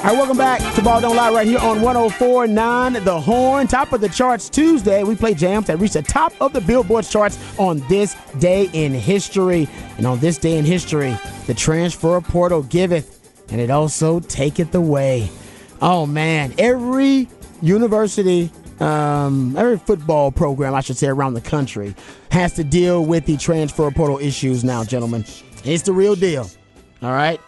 All right, welcome back to Ball Don't Lie right here on 104.9 The Horn. Top of the charts Tuesday. We play jams that reach the top of the Billboard charts on this day in history. And on this day in history, the transfer portal giveth, and it also taketh away. Oh, man. Every university, um, every football program, I should say, around the country has to deal with the transfer portal issues now, gentlemen. It's the real deal. All right?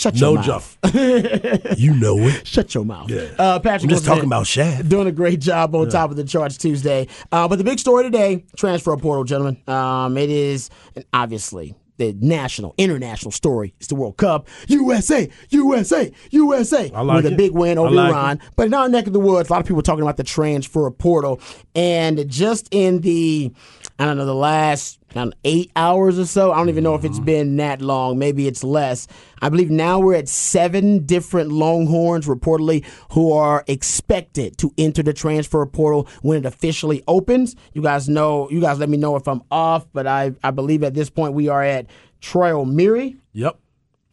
Shut your No, mouth. Jeff. you know it. Shut your mouth. Yeah. Uh, Patrick I'm just talking about Shad. Doing a great job on top of the charts Tuesday. Uh, but the big story today, transfer portal, gentlemen. Um, it is obviously the national, international story. It's the World Cup. USA, USA, USA. I like with a it. big win over like Iran. But in our neck of the woods, a lot of people are talking about the transfer portal. And just in the, I don't know, the last I don't know, eight hours or so, I don't even know if it's Mm-hmm. been that long. Maybe it's less. I believe now we're at seven different Longhorns reportedly who are expected to enter the transfer portal when it officially opens. You guys know, you guys let me know if I'm off, but I, I believe at this point we are at Troy Omeire, Yep.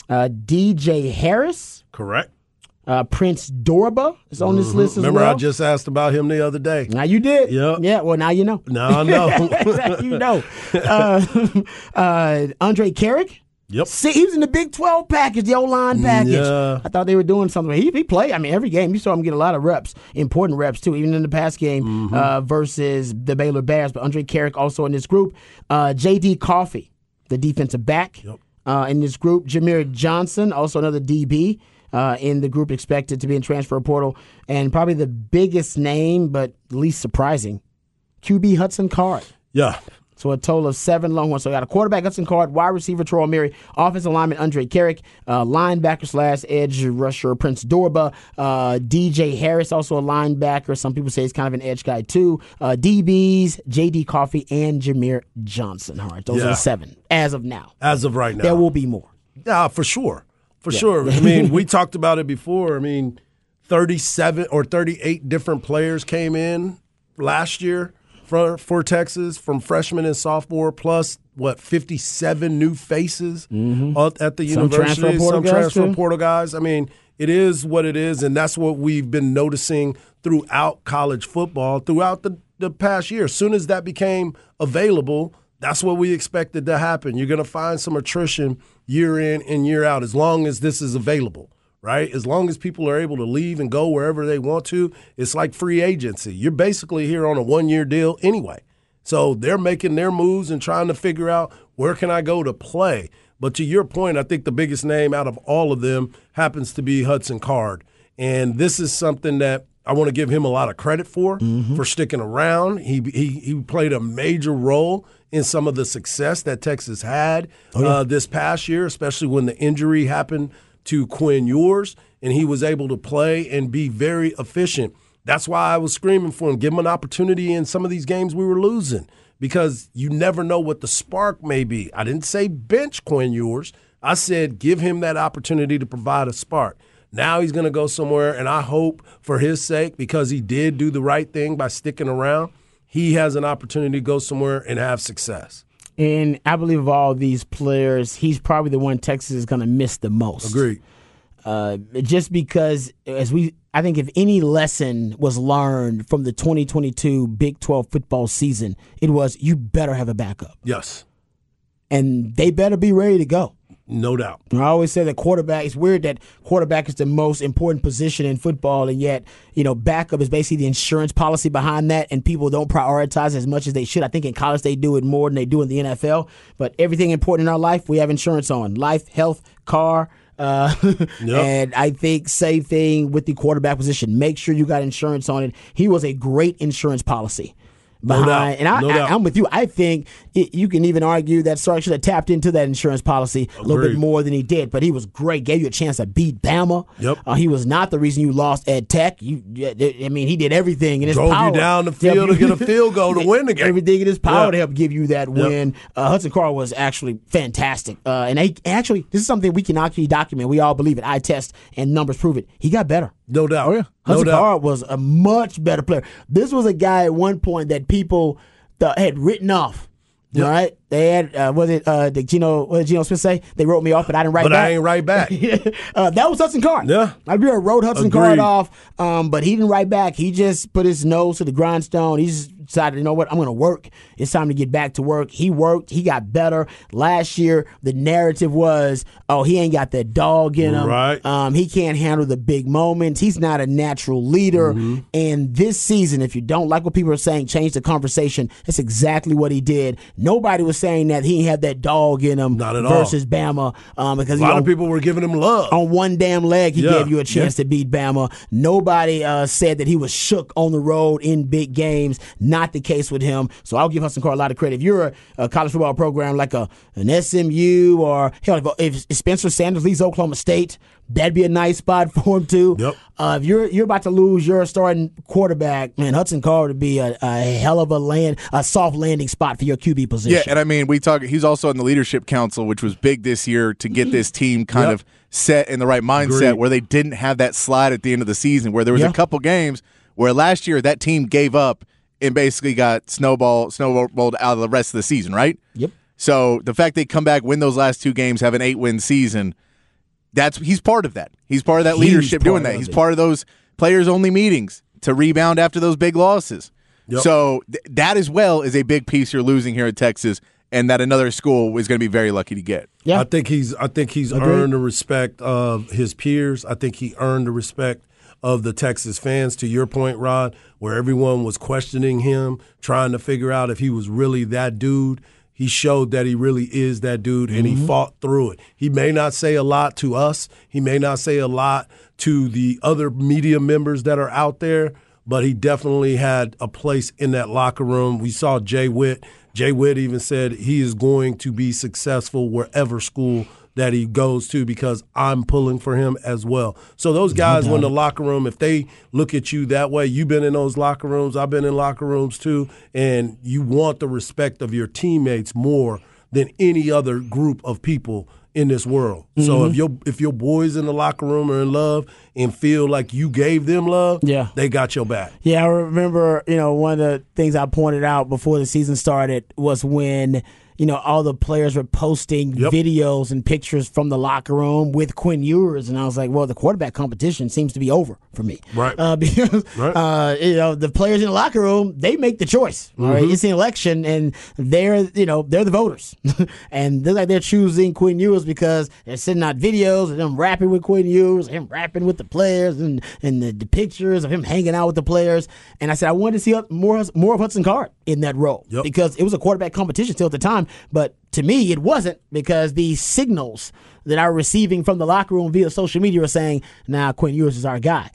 uh, DJ Harris, Correct. Uh, Prince Dorbah is on this list as well. Remember, well. I just asked about him the other day. now you did. Yep. Yeah, well, now you know. Now I know. You know. Uh, uh, Andrej Karic. Yep. See, he was in the Big 12 package, the O line package. Yeah. I thought they were doing something. He, he played, I mean, every game. You saw him get a lot of reps, important reps, too, even in the past game Mm-hmm. uh, versus the Baylor Bears. But Andrej Karic also in this group. Uh, J.D. Coffey, the defensive back Yep. uh, in this group. Jamier Johnson, also another DB. Uh, in the group expected to be in transfer portal, and probably the biggest name, but least surprising, QB Hudson Card. Yeah. So a total of seven Longhorns. So we got a quarterback, Hudson Card, wide receiver, Troy Mary, offensive lineman, Andrej Karic, uh, linebacker slash edge rusher, Prince Dorbah, uh, DJ Harris, also a linebacker. Some people say he's kind of an edge guy too. Uh, DBs, JD Coffey, and Jamier Johnson. All right, those are the seven as of now. As of right now. There will be more. Yeah, for sure. For sure. I mean, we talked about it before. I mean, 37 or 38 different players came in last year for, for Texas from freshman and sophomore, plus what, 57 new faces at- at the Mm-hmm. Some university. transfer portal Some transfer portal guys. I mean, it is what it is, and that's what we've been noticing throughout college football throughout the, the past year. As soon as that became available, that's what we expected to happen. You're going to find some attrition year in and year out as long as this is available, right? As long as people are able to leave and go wherever they want to, it's like free agency. You're basically here on a one year deal anyway. So they're making their moves and trying to figure out where can I go to play. But to your point, I think the biggest name out of all of them happens to be Hudson Card. And this is something that I want to give him a lot of credit for mm-hmm. for sticking around. He, he he played a major role in some of the success that Texas had uh, this past year, especially when the injury happened to Quinn Ewers, and he was able to play and be very efficient. That's why I was screaming for him. Give him an opportunity in some of these games we were losing because you never know what the spark may be. I didn't say bench Quinn Ewers. I said give him that opportunity to provide a spark. Now he's going to go somewhere, and I hope for his sake, because he did do the right thing by sticking around, he has an opportunity to go somewhere and have success. And I believe of all these players, he's probably the one Texas is going to miss the most. Agreed. Uh, just because, as we, I think if any lesson was learned from the 2022 Big 12 football season, it was you better have a backup, Yes, and they better be ready to go. No doubt. I always say that quarterback. It's weird that quarterback is the most important position in football, and yet you know backup is basically the insurance policy behind that, and people don't prioritize as much as they should. I think in college they do it more than they do in the NFL. But everything important in our life, we have insurance on: life, health, car, Uh, And I think same thing with the quarterback position. Make sure you got insurance on it. He was a great insurance policy. No Behind, doubt. and I, No I. I'm with you. I think it, you can even argue that Sark should have tapped into that insurance policy a little bit more than he did. But he was great. Gave you a chance to beat Bama. Yep. Uh, he was not the reason you lost at Tech. You, I mean, he did everything in his Drove you power down the field to you- get a field goal to win the game. Everything in his power Yeah. to help give you that win. Uh, Hudson Card was actually fantastic. Uh, and he, actually, this is something we can actually document. We all believe it. I test and numbers prove it. He got better. No doubt. Oh, yeah. No Hudson doubt. Card was a much better player. This was a guy at one point that people th- had written off. All right, they had uh, was it uh, did Gino what did Geno Smith say? They wrote me off, but I didn't write But back. I ain't right back. uh, that was Hudson Card. Yeah. I really wrote Hudson Agreed. Card off, um, but he didn't write back. He just put his nose to the grindstone. He just decided, you know what, I'm going to work. It's time to get back to work. He worked. He got better. Last year, the narrative was, oh, he ain't got that dog in him. Right. Um, he can't handle the big moments. He's not a natural leader. Mm-hmm. And this season, if you don't like what people are saying, change the conversation. That's exactly what he did. Nobody was saying that he had that dog in him Not at all. versus Bama um, because A lot know, of people were giving him love. on one damn leg, he Yeah. gave you a chance to beat Bama. Nobody uh, said that he was shook on the road in big games. Not the case with him. So I'll give Hudson Card a lot of credit. If you're a, a college football program like a an SMU or hell, if, if Spencer Sanders leaves Oklahoma State, that'd be a nice spot for him too. Yep. Uh, if you're you're about to lose your starting quarterback, man, Hudson Card would be a, a hell of a land, a soft landing spot for your QB position. Yeah, and I mean, we talk. He's also in the leadership council, which was big this year to get this team kind Yep. of set in the right mindset, Agreed. where they didn't have that slide at the end of the season. Where there was Yeah. a couple games where last year that team gave up and basically got snowball snowballed out of the rest of the season, right? Yep. So the fact they come back, win those last two games, have an eight win season, that's he's part of that. He's part of that He's leadership doing that. He's it. part of those players only meetings to rebound after those big losses. Yep. So th- that as well is a big piece you're losing here at Texas, and that another school is going to be very lucky to get. Yeah. I think he's I think he's earned the respect of his peers. I think he earned the respect of the Texas fans. To your point, Rod, where everyone was questioning him, trying to figure out if he was really that dude. He showed that he really is that dude, and he mm-hmm. fought through it. He may not say a lot to us. He may not say a lot to the other media members that are out there, but he definitely had a place in that locker room. We saw Jay Witt. Jay Witt even said he is going to be successful wherever school that he goes to because I'm pulling for him as well. So those guys, when the locker room, if they look at you that way, you've been in those locker rooms. I've been in locker rooms too, and you want the respect of your teammates more than any other group of people in this world. So Mm-hmm. if your if your boys in the locker room are in love and feel like you gave them love, Yeah. they got your back. Yeah, I remember, you know, one of the things I pointed out before the season started was when, you know, all the players were posting Yep. videos and pictures from the locker room with Quinn Ewers. And I was like, well, the quarterback competition seems to be over for me. Right. Uh, because, Right. uh, you know, the players in the locker room, they make the choice. Mm-hmm. right. It's an election and they're, you know, they're the voters. and they're like, they're choosing Quinn Ewers because they're sending out videos of them rapping with Quinn Ewers, him rapping with the players and, and the, the pictures of him hanging out with the players. And I said, I wanted to see more, more of Hudson Card in that role Yep. because it was a quarterback competition still at the time. But to me, it wasn't because the signals that I was receiving from the locker room via social media were saying, nah, Quinn Ewers is our guy.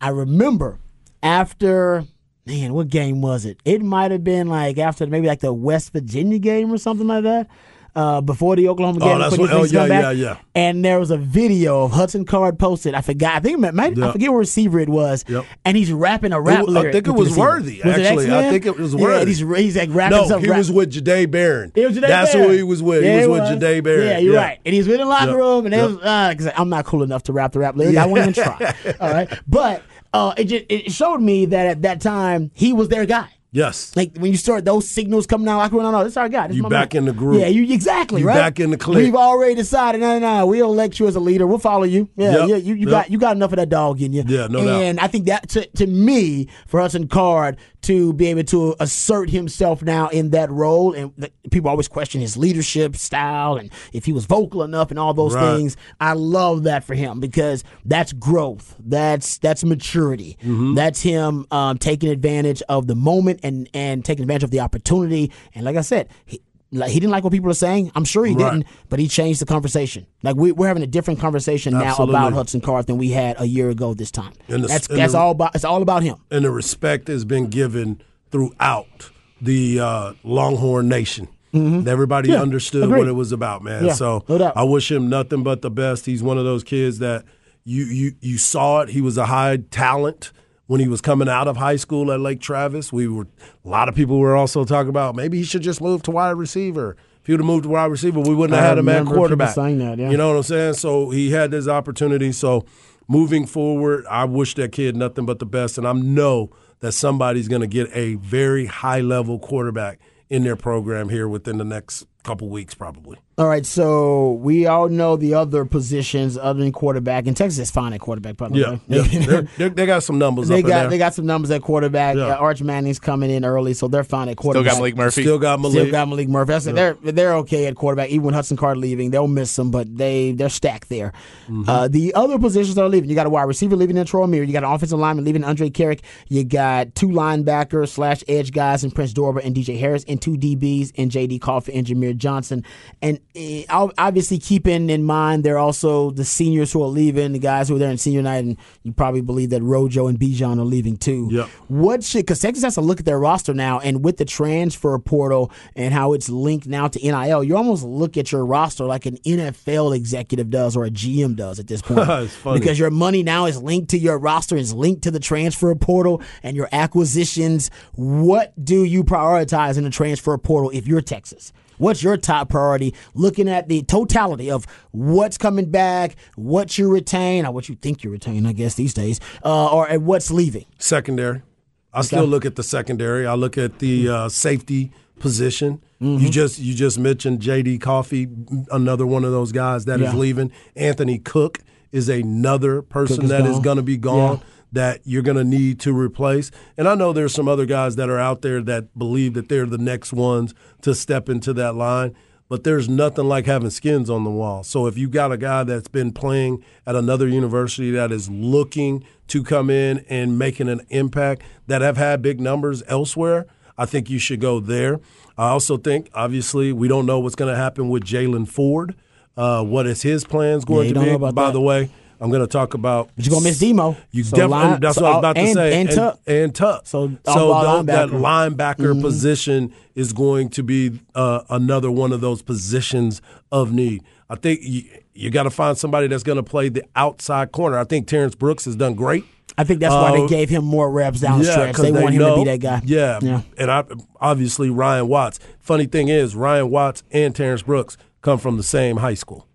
I remember after man, what game was it? It might have been like after maybe like the West Virginia game or something like that. Uh, before the Oklahoma Oh, game, that's what- oh, yeah, back. yeah, yeah. And there was a video of Hudson Card posted. I forgot. I think it might, I forget what receiver it was. Yep. And he's rapping a rap wa- I think it was receiver. Worthy, Was actually. I X-Men? think it was Worthy. and he's, he's like rapping No, he rap- was with Jahdae Barron. it was Jahdae That's Barron. who he was with. Yeah, he it was with Jahdae Barron. Yeah, you're right. And he's in the locker Yep. room, and it was because I'm not cool enough to rap the rap lyric. I won't even try. All right, but uh, it just it showed me that at that time he was their guy. Yes. Like when you start those signals coming out, like, well, no, no, this is our guy. This You back man. in the group. Yeah, you exactly You right. back in the clique. We've already decided. No, no, no. We'll elect you as a leader. We'll follow you. Yeah, Yep. yeah. You, you Yep. got you got enough of that dog in you. Yeah, no doubt. And I think that to, to me, for Hudson Card to be able to assert himself now in that role, and the, people always question his leadership style and if he was vocal enough and all those Right. things. I love that for him because that's growth. That's that's maturity. Mm-hmm. That's him um, taking advantage of the moment and and taking advantage of the opportunity. And like I said, he, like he didn't like what people are saying. I'm sure he Right. didn't, but he changed the conversation. Like we, we're having a different conversation Absolutely. now about Hudson Card than we had a year ago this time. And the- that's and that's the- all about. It's all about him. and the respect has been given throughout the uh, Longhorn Nation. Everybody Mm-hmm. Yeah, understood agreed. what it was about, man. Yeah, so no. I wish him nothing but the best. He's one of those kids that you you you saw it. He was a high talent when he was coming out of high school at Lake Travis. We were a lot of people were also talking about maybe he should just move to wide receiver. If he would have moved to wide receiver, we wouldn't have I had a man quarterback. that, yeah. You know what I'm saying? So he had this opportunity. So moving forward, I wish that kid nothing but the best, and I know that somebody's going to get a very high level quarterback in their program here within the next couple weeks, probably. All right, so we all know the other positions other than quarterback, and Texas is fine at quarterback. By the Yeah, way, yeah. They're- they're- got some numbers they up in got there. they got some numbers at quarterback. Yeah. Uh, Arch Manning's coming in early, so they're fine at quarterback. Still quarterback. got Maalik Murphy. Still got Maalik. Still got Maalik Murphy. That's They're they're okay at quarterback. Even when Hudson Card leaving, they'll miss him, but they they're stacked there. Mm-hmm. Uh, the other positions that are leaving, you got a wide receiver leaving in Troy Mir. You got an offensive lineman leaving Andrej Karic. You got two linebackers slash edge guys in Prince Dorbah and DJ Harris, and two DBs in JD Coffey and Jamier Johnson. And ob- Eh, obviously keeping in mind they're also the seniors who are leaving, the guys who are there in senior night, and you probably believe that Rojo and Bijan are leaving too. Yep. What should because Texas has to look at their roster now, and with the transfer portal and how it's linked now to NIL, you almost look at your roster like an NFL executive does or a GM does at this point. Because your money now is linked to your roster, is linked to the transfer portal and your acquisitions. What do you prioritize in the transfer portal if you're Texas? What's your top priority? Looking at the totality of what's coming back, what you retain, or what you think you retain, I guess these days, uh, or at what's leaving. secondary. I still look at the secondary. I look at the uh, safety position. Mm-hmm. You just you just mentioned J.D. Coffey, another one of those guys that is Yeah. leaving. Anthony Cook is another person is that is gone. going to be gone. Yeah. That you're going to need to replace. And I know there's some other guys that are out there that believe that they're the next ones to step into that line. But there's nothing like having skins on the wall. So if you got a guy that's been playing at another university that is looking to come in and making an impact, that have had big numbers elsewhere, I think you should go there. I also think, obviously, we don't know what's going to happen with Jaylan Ford. Uh, what is his plans going you to be? By that. the way, I'm going to talk about. But you're gonna miss Demo. You So definitely. line- that's so what I was about to say. and Tuck. And Tuck. So so that linebacker. Mm-hmm. position is going to be uh, another one of those positions of need. I think you, you got to find somebody that's going to play the outside corner. I think Terrence Brooks has done great. I think that's why they Uh, gave him more reps down Yeah, stretch. 'cause They, want him know- to be that guy. Yeah, yeah. and I, obviously Ryan Watts. Funny thing is, Ryan Watts and Terrence Brooks come from the same high school.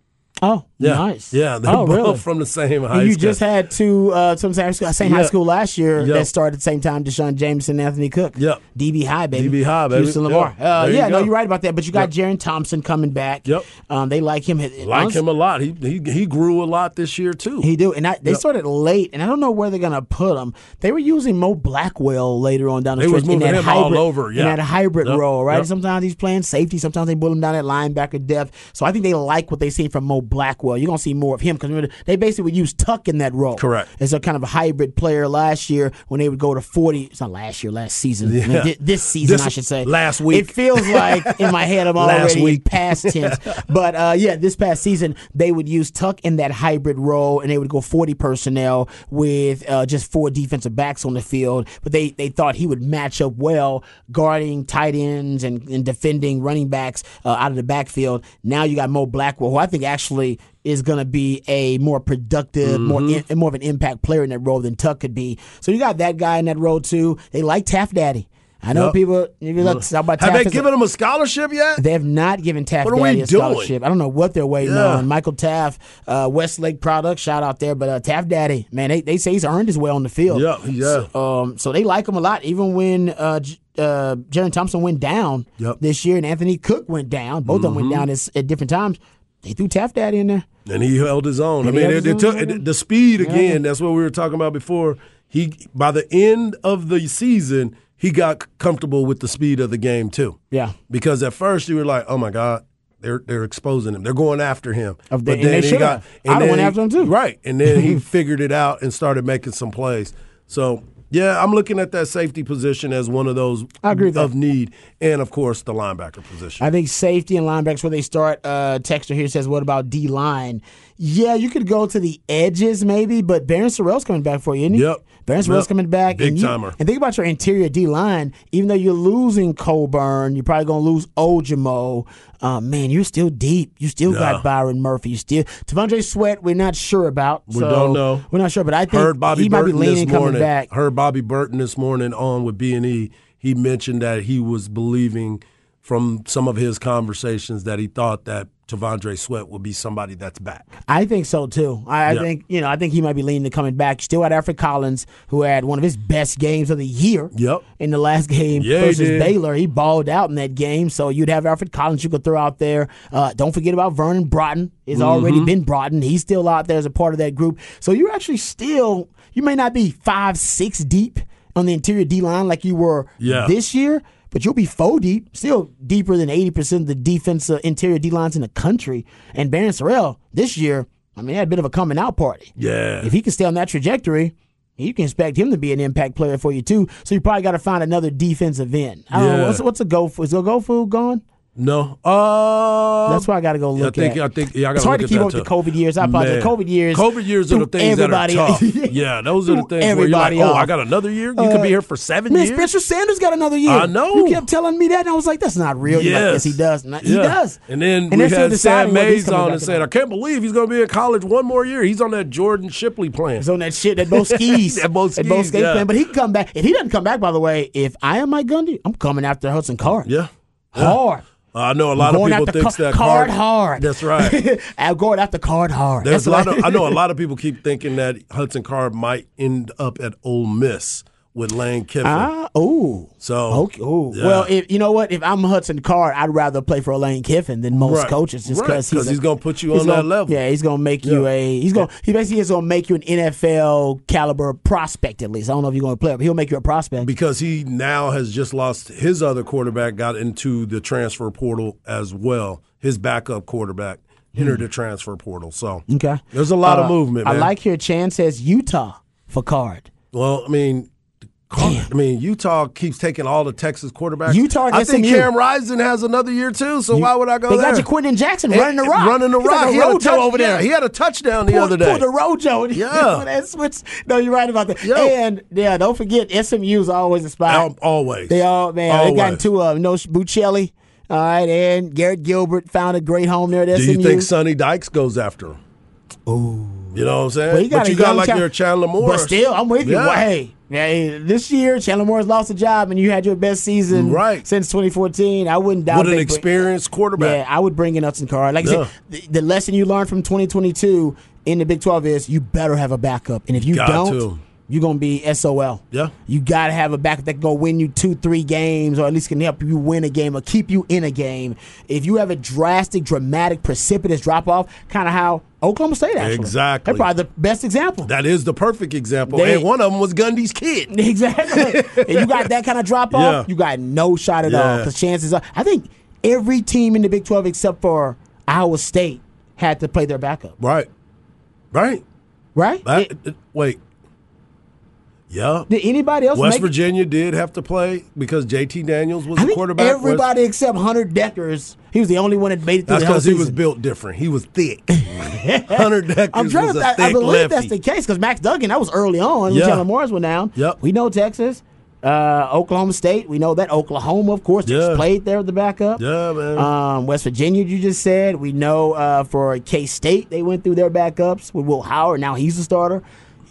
Oh, Yeah, nice. Yeah, they're oh, both really? from the same high And you school. just had two uh, some same, school, same high school last year Yep. that started at the same time. D'Shawn Jamison, and Anthony Cook. Yep. DB high, baby. DB high, baby. Houston Lamar. Yeah. Uh, There you no, you're right about that. But you got Jerrin Thompson coming back. Yep. Um, they like him. like him a lot. He, he he grew a lot this year too. He do, and I, they Yep. started late, and I don't know where they're gonna put him. They were using Mo Blackwell later on down the They was stretch in moving that him all hybrid, over, in yeah. that hybrid Yep, role, right? yep. Sometimes he's playing safety, sometimes they put him down at linebacker depth. So I think they like what they see from Mo Blackwell. You're gonna see more of him because they basically would use Tuck in that role, Correct. As a kind of a hybrid player last year when they would go to 40. It's not last year, last season. I mean, Yeah. this season, This- I should say. last week. It feels like in my head I'm already week. past tense. But uh, yeah, this past season they would use Tuck in that hybrid role, and they would go 40 personnel with uh, just four defensive backs on the field. But they they thought he would match up well guarding tight ends and, and defending running backs uh, out of the backfield. Now you got Mo Blackwell, who I think actually is going to be a more productive, more Mm-hmm. in, more of an impact player in that role than Tuck could be. So you got that guy in that role too. They like Taft Daddy. I know Yep. people. You look, talk about Have Taft they as a- given him a scholarship yet? they have not given Taft What Daddy a scholarship. I don't know what they're waiting Yeah. on. Michael Taft, uh, Westlake product, shout out there. But uh, Taft Daddy, man, they, they say he's earned his way on the field. Yeah, yeah. So, um, so they like him a lot. Even when uh, uh, Jerrin Thompson went down Yep. Mm-hmm. this year and Anthony Cook went down, both of them went down at, at different times. They threw Daddy in there. and he held his own. I And he mean, held it, it took yeah. the speed again. That's what we were talking about before. He by the end of the season, he got comfortable with the speed of the game too. Yeah. because at first you were like, "Oh my god." They're, they're exposing him. They're going after him. Of the- and they he got. have. Have then went he- after him, too. Right, and then he figured it out and started making some plays. So Yeah, I'm looking at that safety position as one of those I agree of that. need, and of course the linebacker position. I think safety and linebackers where they start. Uh, Texter here says, "What about D line?" Yeah, you could go to the edges maybe, but Barryn Sorrell's coming back for you, isn't he? Yep. Barryn Sorrell's Yep. coming back. Big and you- timer. And think about your interior D line. Even though you're losing Coburn, you're probably going to lose Ojomo. Uh, man, you're still deep. You still Yeah. got Byron Murphy. You still T'Vondre Sweat. We're not sure about. We so don't know. We're not sure, but I think Heard Bobby he might be Burton leaning this coming morning. back. Heard Bobby Burton this morning on with B and E. He mentioned that he was believing from some of his conversations that he thought that T'Vondre Sweat would be somebody that's back. I think so too. I, I think you know. I think he might be leaning to coming back. Still had Alfred Collins, who had one of his best games of the year. Yep. In the last game Yeah, versus did. Baylor, he balled out in that game. So you'd have Alfred Collins you could throw out there. Uh, don't forget about Vernon Broughton. It's already Mm-hmm. been Broughton. He's still out there as a part of that group. So you're actually still. You may not be five, six deep on the interior D line like you were Yeah. this year. But you'll be four deep, still deeper than 80% of the defensive uh, interior D lines in the country. And Barryn Sorrell, this year, I mean, he had a bit of a coming out party. Yeah. If he can stay on that trajectory, you can expect him to be an impact player for you, too. So you probably got to find another defensive end. I don't know. Yeah. What's, what's a go for? Is a go for gone? No. Uh, That's why I got to go I look think at. I think yeah, I it's hard to keep up with the. COVID years. I apologize. COVID years. COVID years are the things that are everybody- tough. yeah, those are the things where you're like, everybody oh, off. I got another year. You could be here for seven Man, years. Spencer Sanders got another year. I know. You kept telling me that, and I was like, "That's not real." You're like, Yes. yes, he does. And I- He does. And then and we had Sam Mays on and said. I can't believe he's going to be in college one more year. He's on that Jordan Shipley plan. He's on that shit, that both skis. That both That Bo Scaife, yeah. plan. But he can come back. If he doesn't come back, by the way, if I am Mike Gundy, I'm coming after Hudson Card. yeah. Hard. I know a lot of people think that card card hard. That's right. I'm going after card hard. There's That's a lot of, I know a lot of people keep thinking that Hudson Card might end up at Ole Miss with Lane Kiffin. Ah, oh. So, Okay. Ooh. yeah. Well, if you know what, if I'm Hudson Card, I'd rather play for Lane Kiffin than most Right. coaches, just Right, he's, he's gonna put you on that gonna- level. Yeah, he's gonna make you a. He's gonna. He basically is gonna make you an NFL caliber prospect at least. I don't know if you're gonna play, but he'll make you a prospect. because he now has just lost his other quarterback, got into the transfer portal as well. His backup quarterback entered the transfer portal. So Hmm. Okay. there's a lot of Uh, movement. Man. I like here. Chan says Utah for Card. Well, I mean, I mean, Utah keeps taking all the Texas quarterbacks. Utah I think SMU. Cam Rising has another year too. So why would I go They there? got you Quentin Jackson And- running the rock, running the He's rock. Like he, had a Rojo touch- over there. yeah, he had a touchdown the Pull- other day. Pull the Rojo. Yeah. that switch. No, you're right about that. Yo. And yeah, don't forget SMU's always a spot. Always. They all man, they got two of them. No Buccelli. All right, and Garrett Gilbert found a great home there at Do SMU. you think Sonny Dykes goes after him? Ooh. You know what I'm saying? Well, got but you got like your Chandler Morris. But still, I'm with you. Yeah. Well, hey, hey, eh, this year Chandler Morris lost a job, and you had your best season Right. since 2014. I wouldn't doubt With an they bring- experienced quarterback. Yeah, I would bring in Hudson Card. Like I said, the, the lesson you learned from 2022 in the Big 12 is you better have a backup, and if you Got don't, to. you're gonna be SOL. Yeah. you got to have a backup that can go win you two, three games, or at least can help you win a game or keep you in a game. If you have a drastic, dramatic, precipitous drop off, kind of how Oklahoma State actually Exactly. they're probably the best example. That is the perfect example. They- and one of them was Gundy's kid. Exactly. and you got that kind of drop off, Yeah. you got no shot at all. Yeah. Because chances are, I think every team in the Big 12 except for Iowa State had to play their backup, Right. Right. right? That- It- it- wait. Yeah. did anybody else West make it? Virginia did have to play because JT Daniels was I the quarterback. West- everybody except Hunter Dekkers, he was the only one that made it through That's because he was built different. He was thick. Hunter Dekkers I'm trying to. I, I believe lefty. that's the case because Max Duggan, that was early on when Yeah. Chandler Morris went down. Yep. We know Texas, uh, Oklahoma State. We know that Oklahoma, of course, just played there with the backup. Yeah, man. Um, West Virginia, you just said. We know uh, for K State, they went through their backups with Will Howard. Now he's the starter.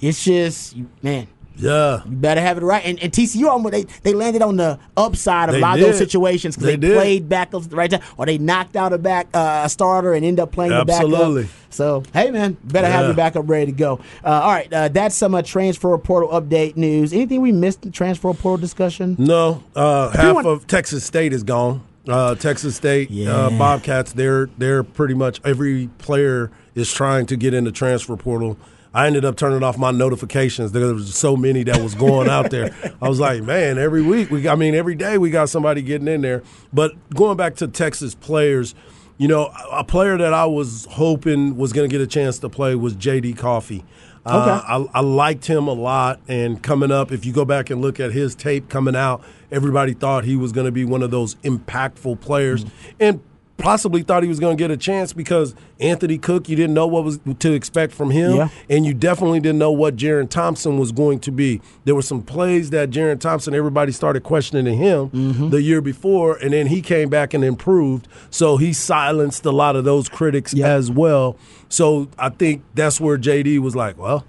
It's just, man, yeah. you better have it right. And, and TCU, almost, they, they landed on the upside of They a lot of those situations because They they, played backups at the right time, or they knocked out a back uh, a starter and end up playing Absolutely. the backup. Absolutely. So hey, man, better have your backup ready to go. Uh, all right, uh, that's some uh, transfer portal update news. Anything we missed in transfer portal discussion? No, uh, half want- of Texas State is gone. Uh, Texas State Yeah. uh, Bobcats. They're they're pretty much every player is trying to get in the transfer portal. I ended up turning off my notifications. There was so many that was going out there. I was like, man, every week we, I mean, every day we got somebody getting in there. But going back to Texas players, you know, a player that I was hoping was going to get a chance to play was J.D. Coffey. Uh, I, I liked him a lot. And coming up, if you go back and look at his tape coming out, everybody thought he was going to be one of those impactful players. Mm-hmm. And possibly thought he was going to get a chance because Anthony Cook, you didn't know what was to expect from him, yeah. and you definitely didn't know what Jerrin Thompson was going to be. There were some plays that Jerrin Thompson, everybody started questioning him mm-hmm. the year before, and then he came back and improved. So he silenced a lot of those critics yep. as well. So I think that's where JD was like, well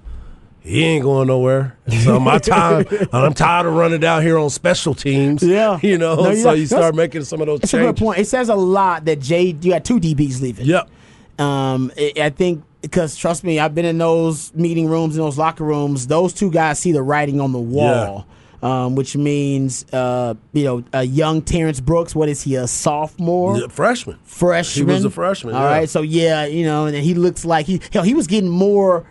he ain't going nowhere. So my time, I'm tired of running down here on special teams. Yeah, you know. No, so you start making some of those. It's changes. a good point. It says a lot that Jay. You got two DBs leaving. Yep. Um, I think because trust me, I've been in those meeting rooms, in those locker rooms. Those two guys see the writing on the wall. Yeah. Um, which means, uh, you know, a young Terrence Brooks. What is he? A sophomore? Yeah, freshman. Freshman. He was a freshman. All yeah. right. So yeah, you know, and he looks like he hell, he was getting more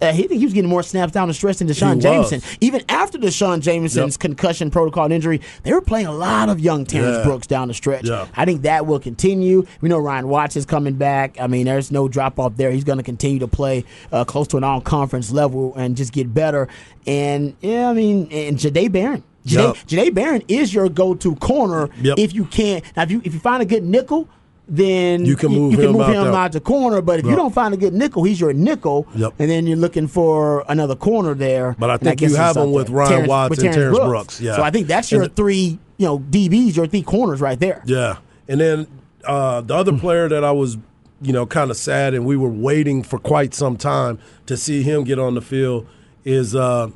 uh, he think he was getting more snaps down the stretch than D'Shawn Jamison. Even after D'Shawn Jamison's yep. concussion protocol injury, they were playing a lot of young Terrence yeah. Brooks down the stretch. Yeah. I think that will continue. We know Ryan Watts is coming back. I mean, there's no drop off there. He's going to continue to play uh, close to an all conference level and just get better. And yeah, I mean, and Jahdae Barron. Jahdae, yep. Barron is your go to corner yep. if you can't. Now, if you if you find a good nickel then you can move you, you him, can move out, him out to corner. But if you don't find a good nickel, he's your nickel, yep. and then you're looking for another corner there. But I think I you have him with Ryan Terrence, Watts with and Terrence Terrence Brooks. Brooks. Yeah. So I think that's your three, you know, DBs, your three corners right there. Yeah, and then uh, the other player that I was, you know, kind of sad, and we were waiting for quite some time to see him get on the field is uh,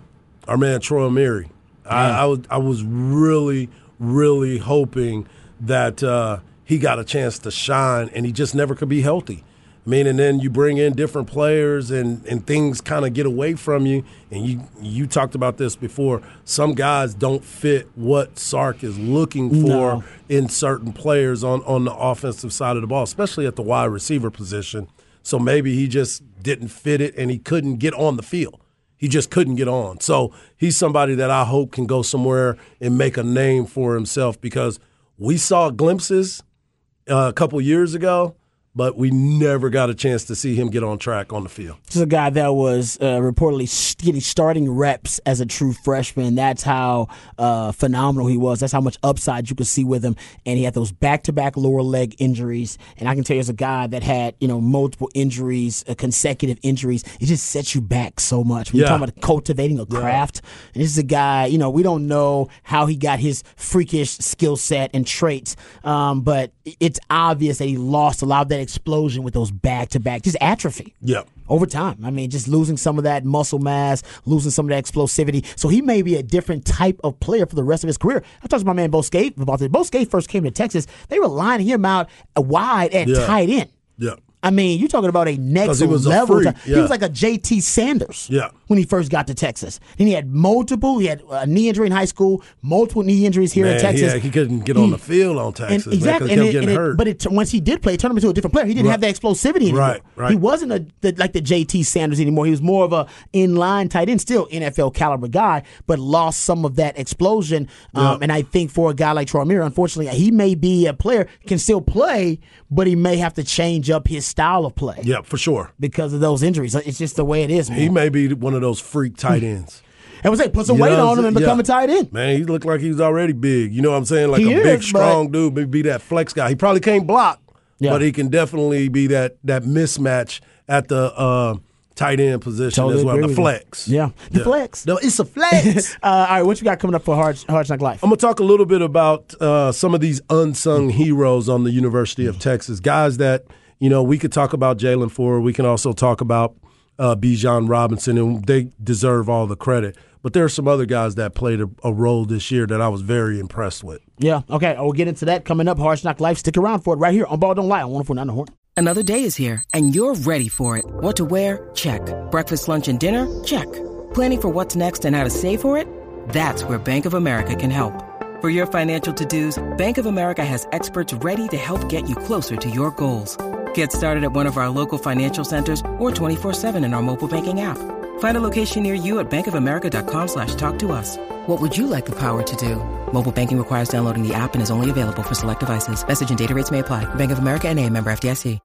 our man Troy Omeire. I, I was I was really really hoping that. Uh, he got a chance to shine, and he just never could be healthy. I mean, and then you bring in different players, and, and things kind of get away from you. And you you talked about this before. Some guys don't fit what Sark is looking for no. in certain players on, on the offensive side of the ball, especially at the wide receiver position. So maybe he just didn't fit it, and he couldn't get on the field. He just couldn't get on. So he's somebody that I hope can go somewhere and make a name for himself because we saw glimpses uh, a couple years ago, but we never got a chance to see him get on track on the field. This is a guy that was uh, reportedly getting starting reps as a true freshman. That's how uh, phenomenal he was. That's how much upside you could see with him. And he had those back-to-back lower leg injuries. And I can tell you, as a guy that had you know multiple injuries, uh, consecutive injuries, it just sets you back so much. When yeah. talking about cultivating a craft, yeah. and this is a guy. You know, we don't know how he got his freakish skill set and traits, um, but it's obvious that he lost a lot of that explosion with those back to back, just atrophy. Yeah. Over time. I mean, just losing some of that muscle mass, losing some of that explosivity. So he may be a different type of player for the rest of his career. I talked to my man Bo Scaife about this. Bo Scaife first came to Texas. They were lining him out wide at yeah. tight end. Yeah. I mean, you're talking about a next level. He was like a JT Sanders yeah. When he first got to Texas. He had multiple, he had a knee injury in high school, multiple knee injuries here man, in Texas. Yeah, he couldn't get on the field on Texas. And exactly. Man, and it, getting and it, hurt. but it, once he did play, it turned him into a different player. He didn't right. have that explosivity anymore. Right, right. He wasn't a, the, like the JT Sanders anymore. He was more of a in-line tight end, still NFL caliber guy, but lost some of that explosion. Um, Yep. And I think for a guy like Troy Omeire, unfortunately, he may be a player, can still play, but he may have to change up his style of play. yeah, for sure. Because of those injuries. It's just the way it is, man. He may be one of those freak tight ends. and was like, put some You weight on him and become Yeah. a tight end. Man, he looked like he was already big. You know what I'm saying? Like He a big, strong dude. Maybe be that flex guy. He probably can't block, Yeah. but he can definitely be that that mismatch at the uh, tight end position Totally as well. The flex. Yeah, the flex. No, it's a flex. Uh, all right, what you got coming up for Hard, Hard Knock Life? I'm gonna talk a little bit about uh, some of these unsung heroes on the University of Texas. Guys that you know we could talk about Jaylan Ford. We can also talk about uh, Bijan Robinson, and they deserve all the credit. But there are some other guys that played a, a role this year that I was very impressed with. Yeah, okay. We'll get into that coming up. Hard Knock Life. Stick around for it right here on Ball Don't Lie on 104.9 The Horn. Another day is here, and you're ready for it. What to wear? Check. Breakfast, lunch, and dinner? Check. Planning for what's next and how to save for it? That's where Bank of America can help. For your financial to-dos, Bank of America has experts ready to help get you closer to your goals. Get started at one of our local financial centers or 24-7 in our mobile banking app. Find a location near you at bankofamerica.com slash talk to us. What would you like the power to do? Mobile banking requires downloading the app and is only available for select devices. Message and data rates may apply. Bank of America and a member FDIC.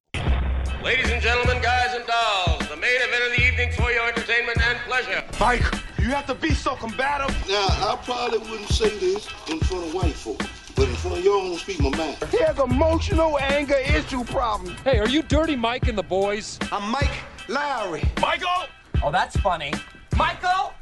Ladies and gentlemen, guys and dolls, the main event of the evening for your entertainment and pleasure. Mike, you have to be so combative. Now, I probably wouldn't say this in front of white folk, but in front of y'all, I'm gonna speak my mind. He has emotional anger issue problem. Hey, are you Dirty Mike and the boys? I'm Mike Lowry. Michael! Oh, that's funny. Michael!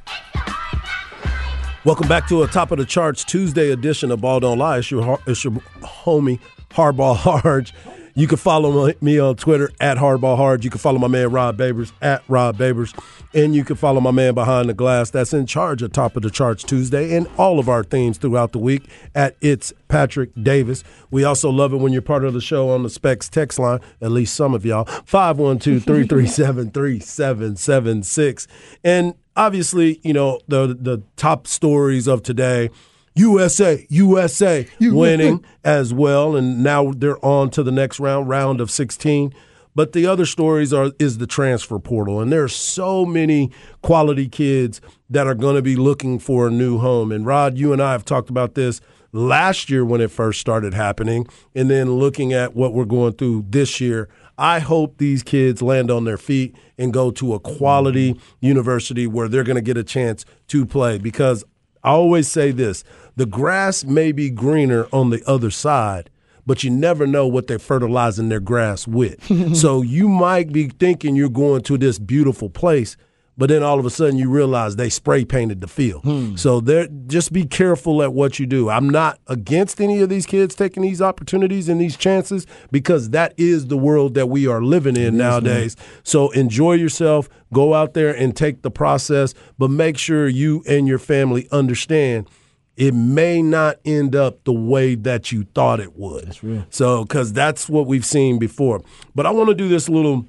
Welcome back to a top of the charts Tuesday edition of Ball Don't Lie. It's your, it's your homie Hardball Harge. You can follow me on Twitter at Hardball Harge. You can follow my man Rod Babers at Rod Babers. And you can follow my man behind the glass that's in charge of Top of the Charts Tuesday and all of our themes throughout the week at It's Patrick Davis. We also love it when you're part of the show on the Specs text line, at least some of y'all, 512 337 3776. And obviously, you know, the the top stories of today. USA, USA winning as well, and now they're on to the next round, round of 16. But the other stories are is the transfer portal, and there are so many quality kids that are going to be looking for a new home. And Rod, you and I have talked about this last year when it first started happening, and then looking at what we're going through this year. I hope these kids land on their feet and go to a quality mm-hmm. university where they're going to get a chance to play. Because I always say this the grass may be greener on the other side, but you never know what they're fertilizing their grass with. so you might be thinking you're going to this beautiful place, but then all of a sudden you realize they spray painted the field. Hmm. So there, just be careful at what you do. I'm not against any of these kids taking these opportunities and these chances because that is the world that we are living in nowadays. So enjoy yourself, go out there and take the process, but make sure you and your family understand it may not end up the way that you thought it would. That's real. So, because that's what we've seen before. But I want to do this little,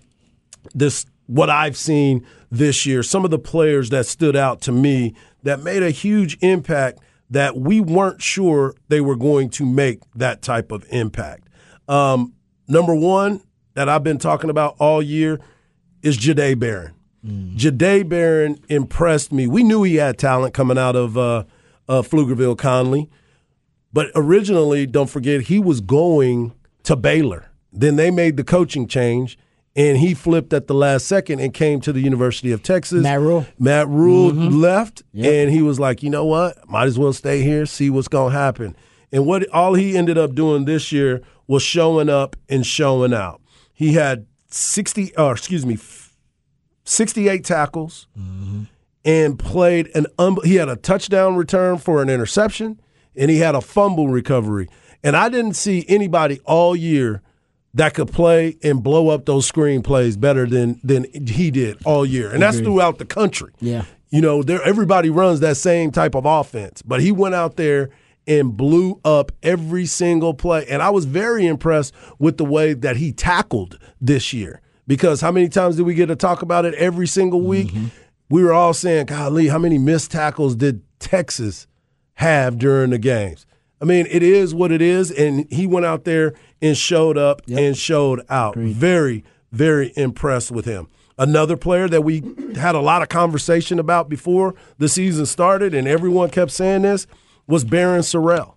this what I've seen this year. Some of the players that stood out to me that made a huge impact that we weren't sure they were going to make that type of impact. Um, number one that I've been talking about all year is Jahdae Barron. Jahdae Barron impressed me. We knew he had talent coming out of uh, uh, Pflugerville Connally, but originally, don't forget, he was going to Baylor. Then they made the coaching change, and he flipped at the last second and came to the University of Texas. Matt Rhule. Matt Rhule left, and he was like, you know what? Might as well stay here, see what's going to happen. And what all he ended up doing this year was showing up and showing out. He had 60, or excuse me, 68 tackles and played an um, he had a touchdown return for an interception and he had a fumble recovery. And I didn't see anybody all year that could play and blow up those screen plays better than than he did all year. And that's throughout the country. Yeah. You know, there everybody runs that same type of offense, but he went out there and blew up every single play. And I was very impressed with the way that he tackled this year. Because how many times did we get to talk about it every single week? Mm-hmm. We were all saying, golly, how many missed tackles did Texas have during the games? I mean, it is what it is. And he went out there and showed up and showed out. Very, very impressed with him. Another player that we had a lot of conversation about before the season started, and everyone kept saying this, was Barryn Sorrell.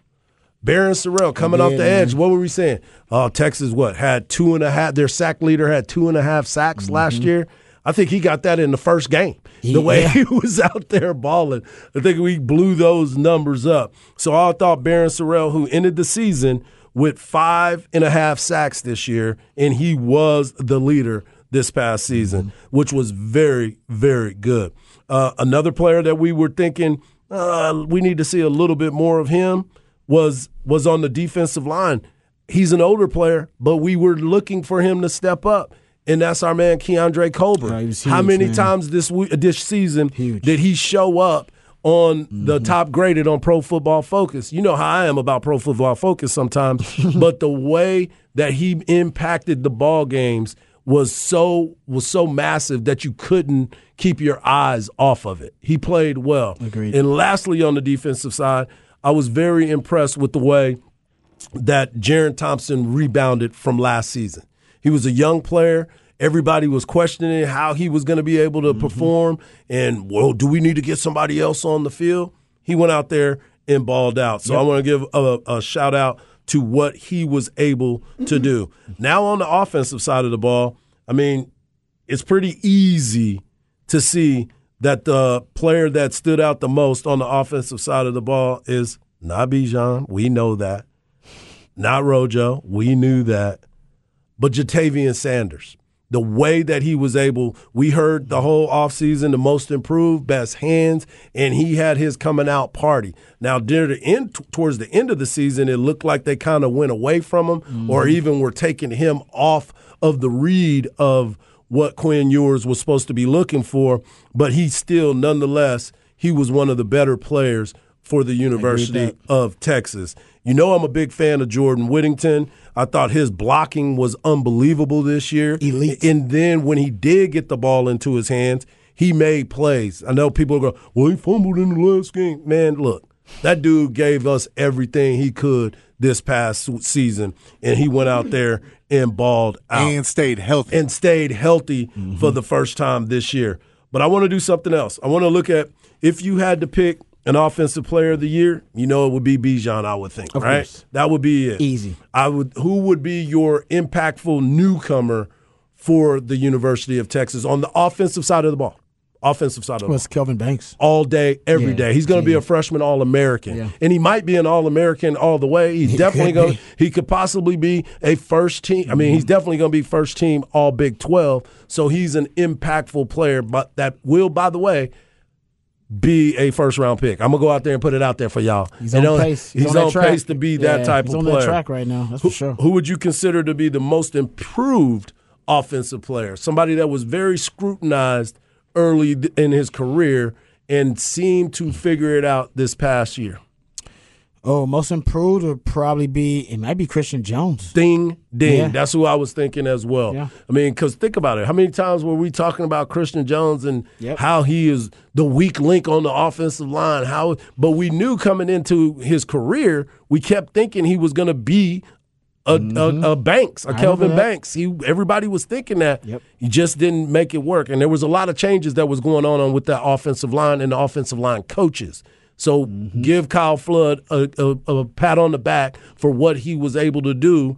Barryn Sorrell coming off Yeah, the man. edge. What were we saying? Oh, Texas, what had two and a half? Their sack leader had two and a half sacks mm-hmm. last year. I think he got that in the first game. The way he was out there balling, I think we blew those numbers up. So I thought Barryn Sorrell, who ended the season with five and a half sacks this year, and he was the leader this past season, which was very, very good. Uh, another player that we were thinking uh, we need to see a little bit more of him was was on the defensive line. He's an older player, but we were looking for him to step up. And that's our man Keondre Coburn. Oh, was How many man. times this week, this season Huge. did he show up on the Mm-hmm. top graded on Pro Football Focus? You know how I am about Pro Football Focus sometimes, but the way that he impacted the ball games was so was so massive that you couldn't keep your eyes off of it. He played well. Agreed. And lastly, on the defensive side, I was very impressed with the way that Jerrin Thompson rebounded from last season. He was a young player. Everybody was questioning how he was going to be able to mm-hmm. perform. And, well, do we need to get somebody else on the field? He went out there and balled out. So I want to give a, a shout out to what he was able to mm-hmm. do. Now, on the offensive side of the ball, I mean, it's pretty easy to see that the player that stood out the most on the offensive side of the ball is not Bijan. We know that. Not Rojo. We knew that. But Ja'Tavion Sanders. The way that he was able, we heard the whole offseason, the most improved, best hands, and he had his coming out party. Now, near the end, towards the end of the season, it looked like they kind of went away from him, or even were taking him off of the read of what Quinn Ewers was supposed to be looking for. But he still, nonetheless, he was one of the better players for the University of Texas. You know, I'm a big fan of Jordan Whittington. I thought his blocking was unbelievable this year. Elite. And then when he did get the ball into his hands, he made plays. I know people go, well, he fumbled in the last game. Man, look, that dude gave us everything he could this past season, and he went out there and balled out and stayed healthy. and stayed healthy for mm-hmm. the first time this year. But I want to do something else. I want to look at if you had to pick an offensive player of the year, you know it would be Bijan, I would think, Of right? course. That would be it. Easy. I would who would be your impactful newcomer for the University of Texas on the offensive side of the ball? Offensive side of the ball was Kelvin Banks. all day, every Yeah, day. He's going to be a freshman All American, Yeah. and he might be an All American all the way. He's He definitely could going. He could possibly be a first team. I mean, Mm-hmm. he's definitely going to be first team All Big Twelve. So he's an impactful player, but that will, by the way. Be a first round pick. I'm gonna go out there and put it out there for y'all. He's And on pace. He's, on, on track. pace to be that Yeah, type he's of on player. that track right now. That's for sure. Who would you consider to be the most improved offensive player? Somebody that was very scrutinized early in his career and seemed to figure it out this past year. Oh, most improved would probably be it might be Christian Jones. Ding, ding. Yeah. That's who I was thinking as well. Yeah. I mean, because think about it. How many times were we talking about Christian Jones and Yep. how he is the weak link on the offensive line? How, but we knew coming into his career, we kept thinking he was going to be a, a, a Banks, a Mm-hmm. Kelvin. Banks. He, everybody was thinking that. Yep. He just didn't make it work, and there was a lot of changes that was going on, on with that offensive line and the offensive line coaches. So Mm-hmm. give Kyle Flood a, a, a pat on the back for what he was able to do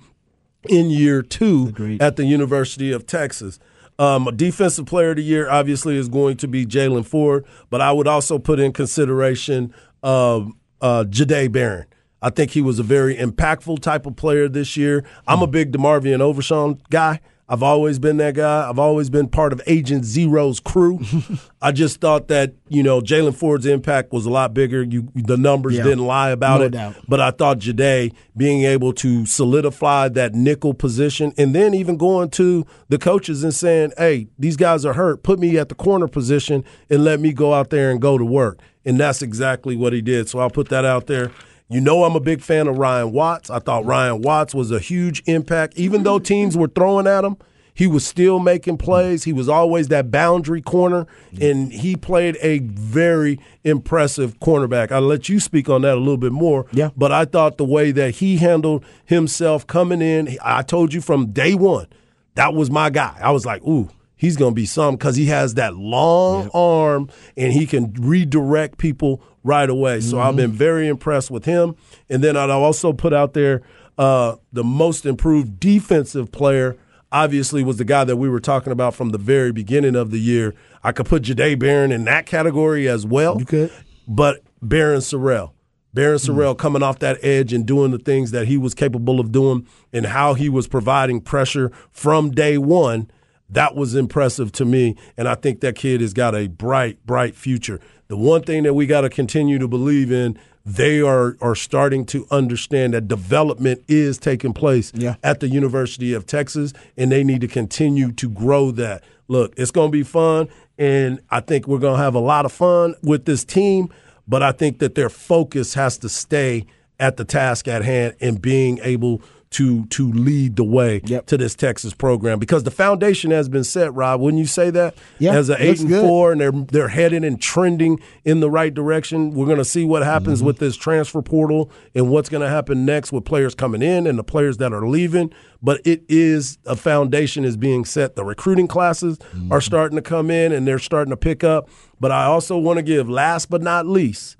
in year two Agreed. at the University of Texas. Um, a defensive player of the year obviously is going to be Jaylan Ford, but I would also put in consideration um, uh, Jahdae Barron. I think he was a very impactful type of player this year. I'm a big DeMarvion Overshown guy. I've always been that guy. I've always been part of Agent Zero's crew. I just thought that you know Jaylan Ford's impact was a lot bigger. You the numbers Yeah. didn't lie about No it. doubt. But I thought Jahdae being able to solidify that nickel position and then even going to the coaches and saying, hey, these guys are hurt. Put me at the corner position and let me go out there and go to work. And that's exactly what he did. So I'll put that out there. You know, I'm a big fan of Ryan Watts. I thought Ryan Watts was a huge impact. Even though teams were throwing at him, he was still making plays. He was always that boundary corner, and he played a very impressive cornerback. I'll let you speak on that a little bit more. Yeah. But I thought the way that he handled himself coming in, I told you from day one, that was my guy. I was like, ooh, he's going to be some because he has that long arm and he can redirect people right away. So I've been very impressed with him. And then I'd also put out there uh, the most improved defensive player. Obviously, was the guy that we were talking about from the very beginning of the year. I could put Jahdae Barron in that category as well. You could. But Barryn Sorrell. Barryn Sorrell coming off that edge and doing the things that he was capable of doing and how he was providing pressure from day one, that was impressive to me. And I think that kid has got a bright, bright future. The one thing that we got to continue to believe in, they are, are starting to understand that development is taking place Yeah. at the University of Texas, and they need to continue to grow that. Look, it's going to be fun, and I think we're going to have a lot of fun with this team, but I think that their focus has to stay at the task at hand and being able to to lead the way Yep. to this Texas program because the foundation has been set. Rob, wouldn't you say that? Yeah, as an eight and good. four, and they're they're heading and trending in the right direction. We're going to see what happens Mm-hmm. with this transfer portal and what's going to happen next with players coming in and the players that are leaving. But it is a foundation is being set. The recruiting classes Mm-hmm. are starting to come in and they're starting to pick up. But I also want to give, last but not least,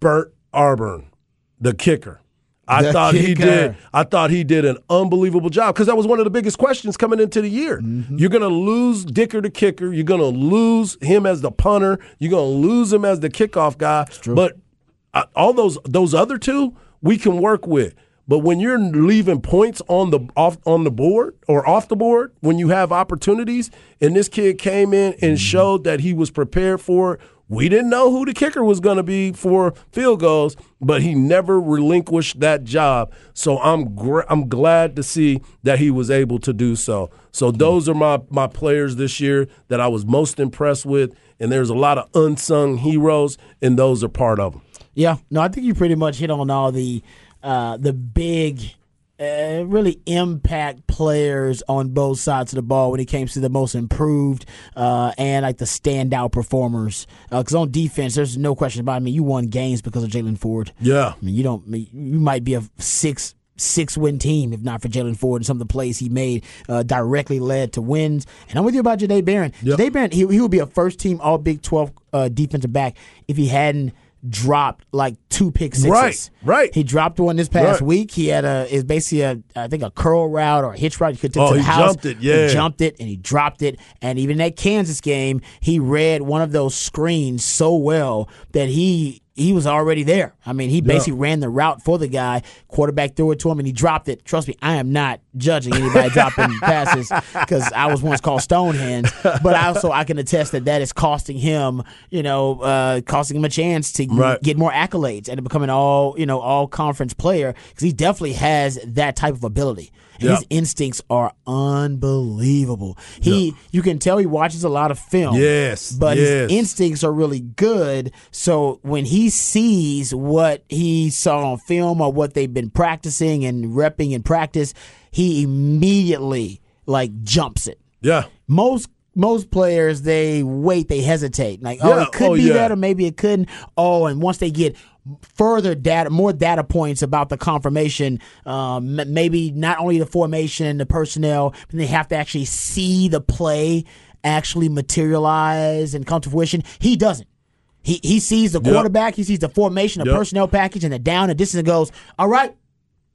Bert Auburn, the kicker. I The thought he did. I thought he did an unbelievable job because that was one of the biggest questions coming into the year. Mm-hmm. You're going to lose Dicker the kicker. You're going to lose him as the punter. You're going to lose him as the kickoff guy. But uh, all those those other two we can work with. But when you're leaving points on the off on the board or off the board, when you have opportunities, and this kid came in Mm-hmm. and showed that he was prepared for it. We didn't know who the kicker was going to be for field goals, but he never relinquished that job. So I'm gr- I'm glad to see that he was able to do so. So those are my my players this year that I was most impressed with, and there's a lot of unsung heroes, and those are part of them. Yeah, no, I think you pretty much hit on all the uh, the big, uh, really impact players on both sides of the ball when it came to the most improved uh, and like the standout performers. Because on defense, there's no question about. it. I mean, you won games because of Jaylan Ford. Yeah. I mean, you don't. You might be a six six win team if not for Jaylan Ford and some of the plays he made uh, directly led to wins. And I'm with you about Jahdae Barron. Yep. Jahdae Barron, he, he would be a first team All Big 12 uh, defensive back if he hadn't dropped like two pick sixes. Right, right. He dropped one this past Right. week. He had a is basically a I think a curl route or a hitch route. He could take Oh, to the he house. jumped it, yeah. He jumped it and he dropped it. And even that Kansas game, he read one of those screens so well that he he was already there. I mean, he basically ran the route for the guy. Quarterback threw it to him and he dropped it. Trust me, I am not judging anybody dropping passes because I was once called Stonehenge. But I also I can attest that that is costing him, you know, uh, costing him a chance to Right. get more accolades and to become an all you know all conference player because he definitely has that type of ability. His instincts are unbelievable. He, you can tell he watches a lot of film. Yes, but yes. his instincts are really good. So when he sees what he saw on film or what they've been practicing and repping in practice, he immediately like jumps it Yeah. most most players they wait, they hesitate. Like, oh, Yeah, it could oh, be yeah. that, or maybe it couldn't. Oh, and once they get further data, more data points about the confirmation, um, maybe not only the formation, the personnel, but they have to actually see the play actually materialize and come to fruition. He doesn't. He he sees the Yep. quarterback, he sees the formation, the Yep. personnel package, and the down and distance, and goes, all right.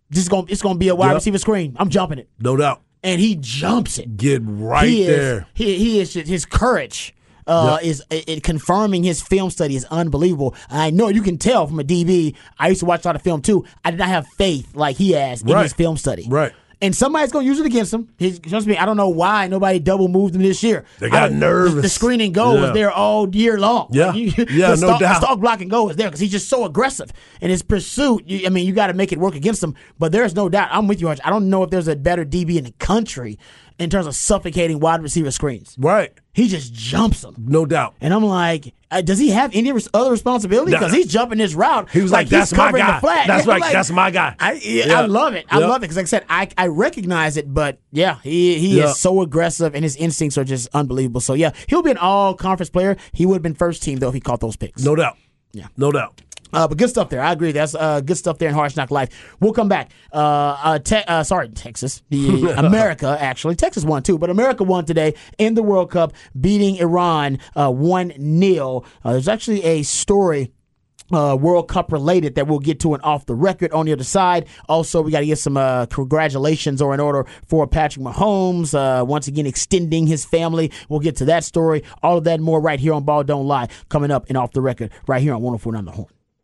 This is gonna it's gonna be a wide Yep. receiver screen. I'm jumping it, No doubt. And he jumps it Get right he there. He, he is his courage. Uh, is it, it confirming his film study is unbelievable. I know you can tell from a DB. I used to watch a lot of film too. I did not have faith like he has in Right. his film study. Right. And somebody's gonna use it against him. His, trust me, I don't know why nobody double moved him this year. They got nervous. The, the screen and go Yeah. was there all year long. Yeah. Like, you- Yeah, the no stalk, doubt. The stalk block and go is there because he's just so aggressive in his pursuit. You, I mean, you got to make it work against him. But there's no doubt. I'm with you, Arch. I don't know if there's a better DB in the country in terms of suffocating wide receiver screens. Right. He just jumps them. No doubt. And I'm like, uh, does he have any other responsibility? Because he's jumping this route. He was like, he's "That's my guy. That's Yeah, right. That's my guy." I, yeah, Yeah. I love it. I love it because, like I said, I, I recognize it, but yeah, he he is so aggressive and his instincts are just unbelievable. So yeah, he'll be an all conference player. He would have been first team though if he caught those picks. No doubt. Yeah. No doubt. Uh, but good stuff there. I agree. That's uh, good stuff there in Harsh Knock Life. We'll come back. Uh, uh, te- uh, sorry, Texas. The America actually. Texas won too, but America won today in the World Cup, beating Iran uh, one 0 uh, There's actually a story. Uh, World Cup related that we'll get to and off the record on the other side. Also, we got to get some uh, congratulations or in order for Patrick Mahomes uh, once again extending his family. We'll get to that story. All of that more right here on Ball Don't Lie coming up and off the record right here on 104.9 The Horn.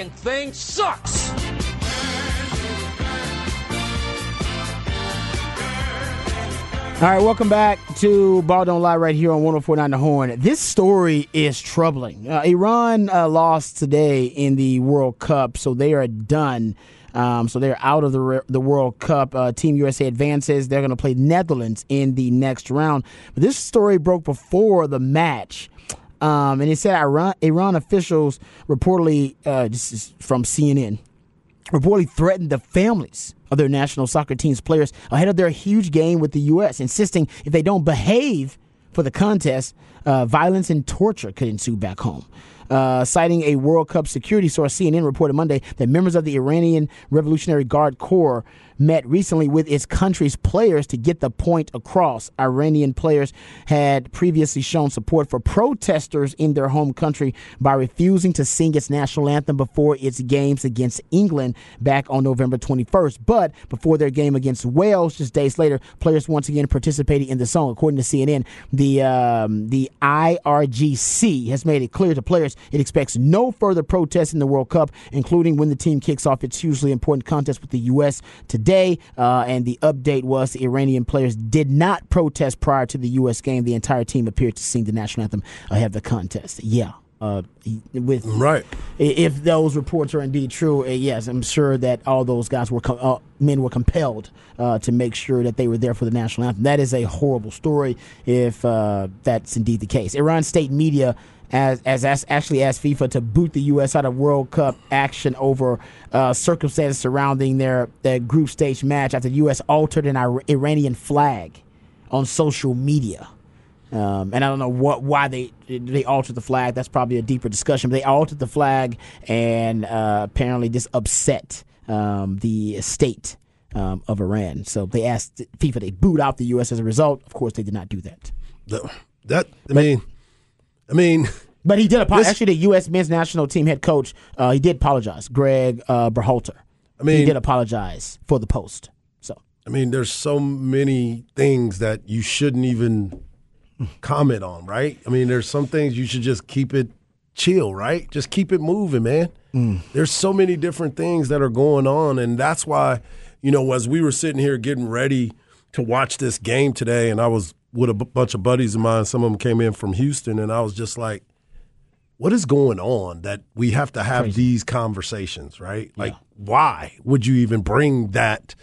And thing sucks. All right, welcome back to Ball Don't Lie right here on 1049 The Horn. This story is troubling. Uh, Iran uh, lost today in the World Cup, so they are done. Um, so they're out of the the World Cup. Uh, Team USA advances. They're going to play Netherlands in the next round. But this story broke before the match. Um, and it said Iran, Iran officials reportedly, uh, this is from CNN, reportedly threatened the families of their national soccer team's players ahead of their huge game with the U.S., insisting if they don't behave for the contest, uh, violence and torture could ensue back home. Uh, citing a World Cup security source, CNN reported Monday that members of the Iranian Revolutionary Guard Corps met recently with its country's players to get the point across. Iranian players had previously shown support for protesters in their home country by refusing to sing its national anthem before its games against England back on November 21st. But before their game against Wales, just days later, players once again participated in the song. According to CNN, the um, the IRGC has made it clear to players it expects no further protests in the World Cup, including when the team kicks off its hugely important contest with the U.S. today. Uh, and the update was the Iranian players did not protest prior to the U.S. game. The entire team appeared to sing the national anthem ahead of the contest. Yeah. Uh, with right, if those reports are indeed true, uh, yes, I'm sure that all those guys were com- uh, men were compelled uh, to make sure that they were there for the national anthem. That is a horrible story if uh, that's indeed the case. Iran state media as, as, as actually asked FIFA to boot the U.S. out of World Cup action over uh, circumstances surrounding their, their group stage match after the U.S. altered an Iranian flag on social media. Um, and I don't know what why they they altered the flag. That's probably a deeper discussion. But they altered the flag, and uh, apparently this upset um, the state um, of Iran. So they asked FIFA to boot out the U.S. as a result. Of course, they did not do that. That I mean, I mean. But he did apologize. Actually, the U.S. men's national team head coach, uh, he did apologize. Greg uh, Berhalter. I mean, he did apologize for the post. So I mean, there's so many things that you shouldn't even comment on, right? I mean, there's some things you should just keep it chill, right? Just keep it moving, man. Mm. There's so many different things that are going on, and that's why, you know, as we were sitting here getting ready to watch this game today, and I was with a b- bunch of buddies of mine. Some of them came in from Houston, and I was just like, "What is going on that we have to have Crazy. these conversations, right? Yeah. Like, why would you even bring that?"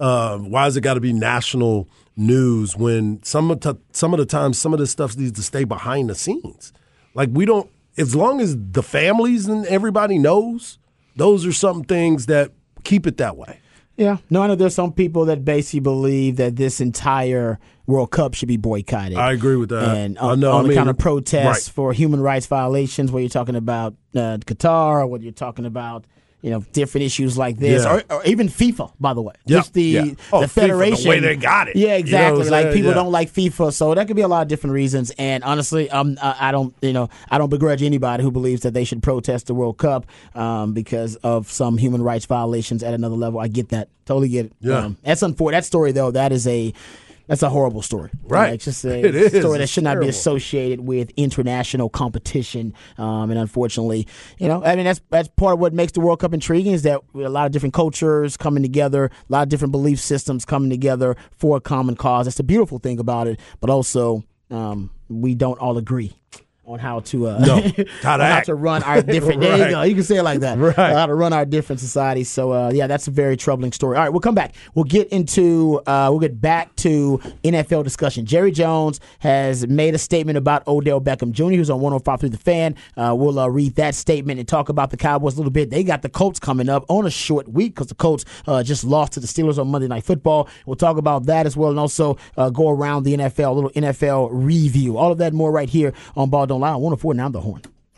Uh, why has it got to be national news when some of the, some of the times some of this stuff needs to stay behind the scenes? Like we don't, as long as the families and everybody knows, those are some things that keep it that way. Yeah, no, I know there's some people that basically believe that this entire World Cup should be boycotted. I agree with that. And on, know, on I mean, kind of protests right. for human rights violations, where you're talking about uh, Qatar, or what you're talking about you know, different issues like this, yeah. or, or, even FIFA, by the way. Yeah. Just the yeah. oh, the federation, FIFA, the way they got it. Yeah, exactly. You know like people yeah. don't like FIFA, so that could be a lot of different reasons. And honestly, um, I, I, don't, you know, I don't begrudge anybody who believes that they should protest the World Cup um, because of some human rights violations at another level. I get that, totally get it. Yeah, um, that's unfortunate. That story though, that is a that's a horrible story. Right. Like, it's just a it story is. that should not be associated with international competition. Um, and unfortunately, you know, I mean, that's that's part of what makes the World Cup intriguing is that a lot of different cultures coming together, a lot of different belief systems coming together for a common cause. That's the beautiful thing about it. But also, um, we don't all agree on how to uh, no, how, to, how to run our different. right. There you go. You can say it like that. Right. how to run our different societies. So uh, yeah, that's a very troubling story. All right, we'll come back. We'll get into. Uh, we'll get back to NFL discussion. Jerry Jones has made a statement about Odell Beckham Jr., who's on 105 through the fan. Uh, we'll uh, read that statement and talk about the Cowboys a little bit. They got the Colts coming up on a short week because the Colts uh, just lost to the Steelers on Monday Night Football. We'll talk about that as well, and also go around the NFL, a little NFL review. All of that more right here on Ball Don't On 104 now the horn.